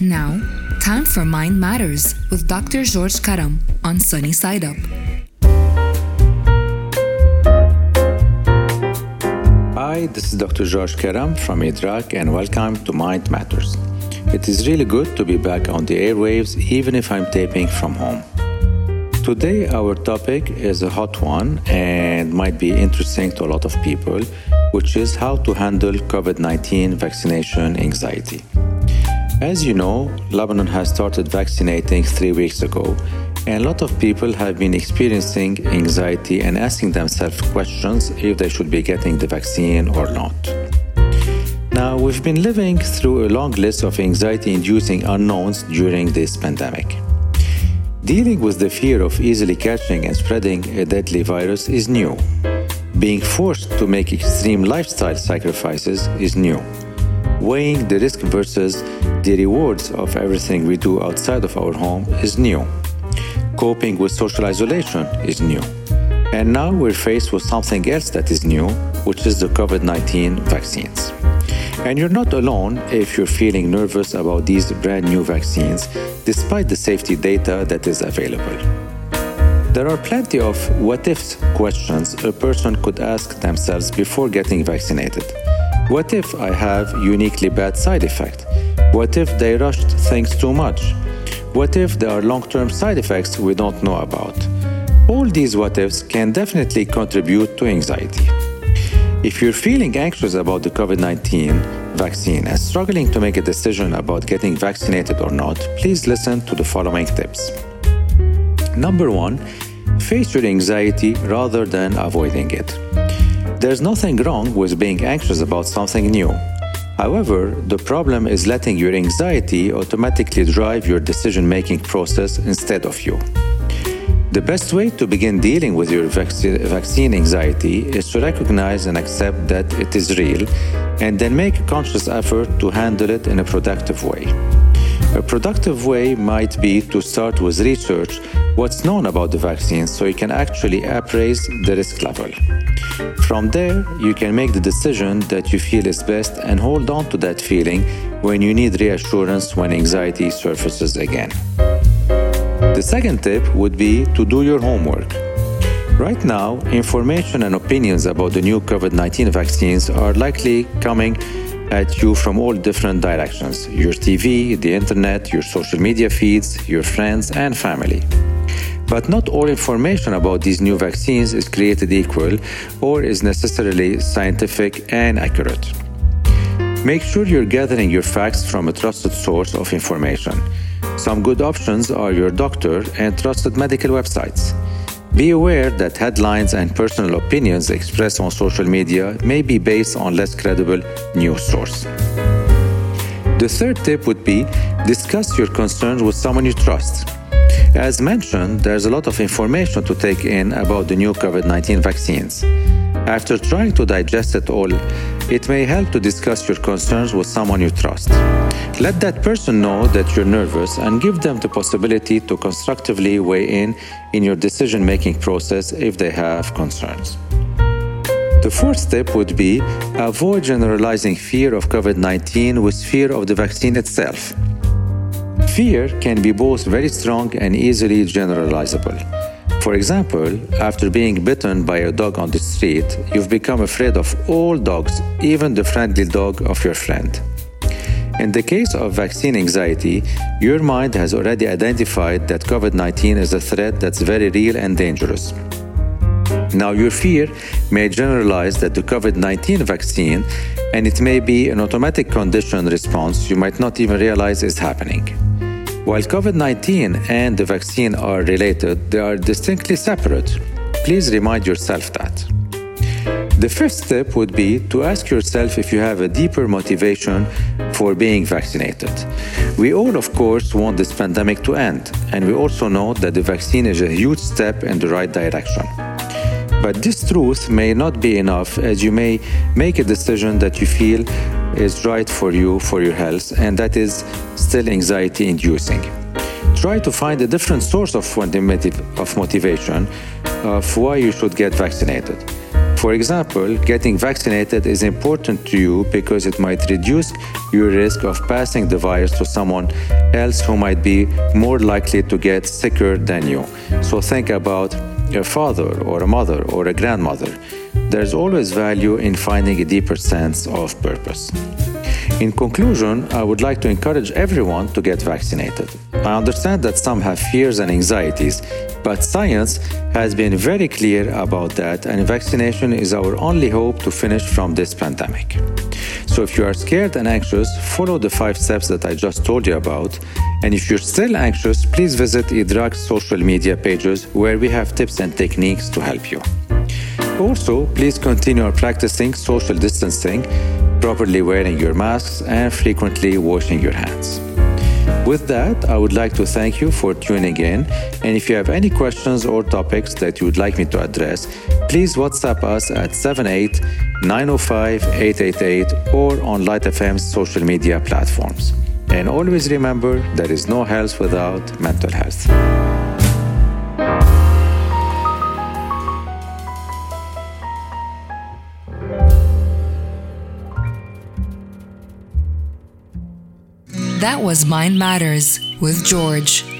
Now, time for Mind Matters with Dr. George Karam on Sunny Side Up. Hi, this is Dr. George Karam from IDRAAC and welcome to Mind Matters. It is really good to be back on the airwaves even if I'm taping from home. Today, our topic is a hot one and might be interesting to a lot of people, which is how to handle COVID 19 vaccination anxiety. As you know, Lebanon has started vaccinating three weeks ago, and a lot of people have been experiencing anxiety and asking themselves questions if they should be getting the vaccine or not. Now, we've been living through a long list of anxiety inducing unknowns during this pandemic. Dealing with the fear of easily catching and spreading a deadly virus is new. Being forced to make extreme lifestyle sacrifices is new weighing the risk versus the rewards of everything we do outside of our home is new. Coping with social isolation is new. And now we're faced with something else that is new, which is the COVID 19 vaccines. And you're not alone if you're feeling nervous about these brand new vaccines, despite the safety data that is available. There are plenty of what if questions a person could ask themselves before getting vaccinated. What if I have uniquely bad side effect? What if they rushed things too much? What if there are long-term side effects we don't know about? All these what ifs can definitely contribute to anxiety. If you're feeling anxious about the COVID 19 vaccine and struggling to make a decision about getting vaccinated or not, please listen to the following tips. Number one, face your anxiety rather than avoiding it. There's nothing wrong with being anxious about something new. However, the problem is letting your anxiety automatically drive your decision making process instead of you. The best way to begin dealing with your vaccine anxiety is to recognize and accept that it is real and then make a conscious effort to handle it in a productive way. A productive way might be to start with research what's known about the vaccine so you can actually appraise the risk level. From there, you can make the decision that you feel is best and hold on to that feeling when you need reassurance when anxiety surfaces again. The second tip would be to do your homework. Right now, information and opinions about the new COVID 19 vaccines are likely coming at you from all different directions your TV, the internet, your social media feeds, your friends, and family. But not all information about these new vaccines is created equal or is necessarily scientific and accurate. Make sure you're gathering your facts from a trusted source of information. Some good options are your doctor and trusted medical websites. Be aware that headlines and personal opinions expressed on social media may be based on less credible news source. The third tip would be discuss your concerns with someone you trust. As mentioned, there's a lot of information to take in about the new COVID 19 vaccines. After trying to digest it all, it may help to discuss your concerns with someone you trust. Let that person know that you're nervous and give them the possibility to constructively weigh in in your decision making process if they have concerns. The fourth step would be avoid generalizing fear of COVID 19 with fear of the vaccine itself. Fear can be both very strong and easily generalizable. For example, after being bitten by a dog on the street, you've become afraid of all dogs, even the friendly dog of your friend. In the case of vaccine anxiety, your mind has already identified that COVID 19 is a threat that's very real and dangerous. Now, your fear may generalize that the COVID 19 vaccine, and it may be an automatic condition response you might not even realize is happening. While COVID 19 and the vaccine are related, they are distinctly separate. Please remind yourself that. The fifth step would be to ask yourself if you have a deeper motivation for being vaccinated. We all, of course, want this pandemic to end, and we also know that the vaccine is a huge step in the right direction. But this truth may not be enough as you may make a decision that you feel is right for you, for your health, and that is still anxiety inducing. Try to find a different source of, of motivation of why you should get vaccinated. For example, getting vaccinated is important to you because it might reduce your risk of passing the virus to someone else who might be more likely to get sicker than you. So think about a father or a mother or a grandmother. There's always value in finding a deeper sense of purpose. In conclusion, I would like to encourage everyone to get vaccinated. I understand that some have fears and anxieties, but science has been very clear about that, and vaccination is our only hope to finish from this pandemic. So if you are scared and anxious, follow the five steps that I just told you about. And if you're still anxious, please visit IDRAAC's social media pages where we have tips and techniques to help you. Also, please continue practicing social distancing properly wearing your masks, and frequently washing your hands. With that, I would like to thank you for tuning in. And if you have any questions or topics that you would like me to address, please WhatsApp us at 78 905 888 or on Light FM's social media platforms. And always remember there is no health without mental health. That was Mind Matters with George.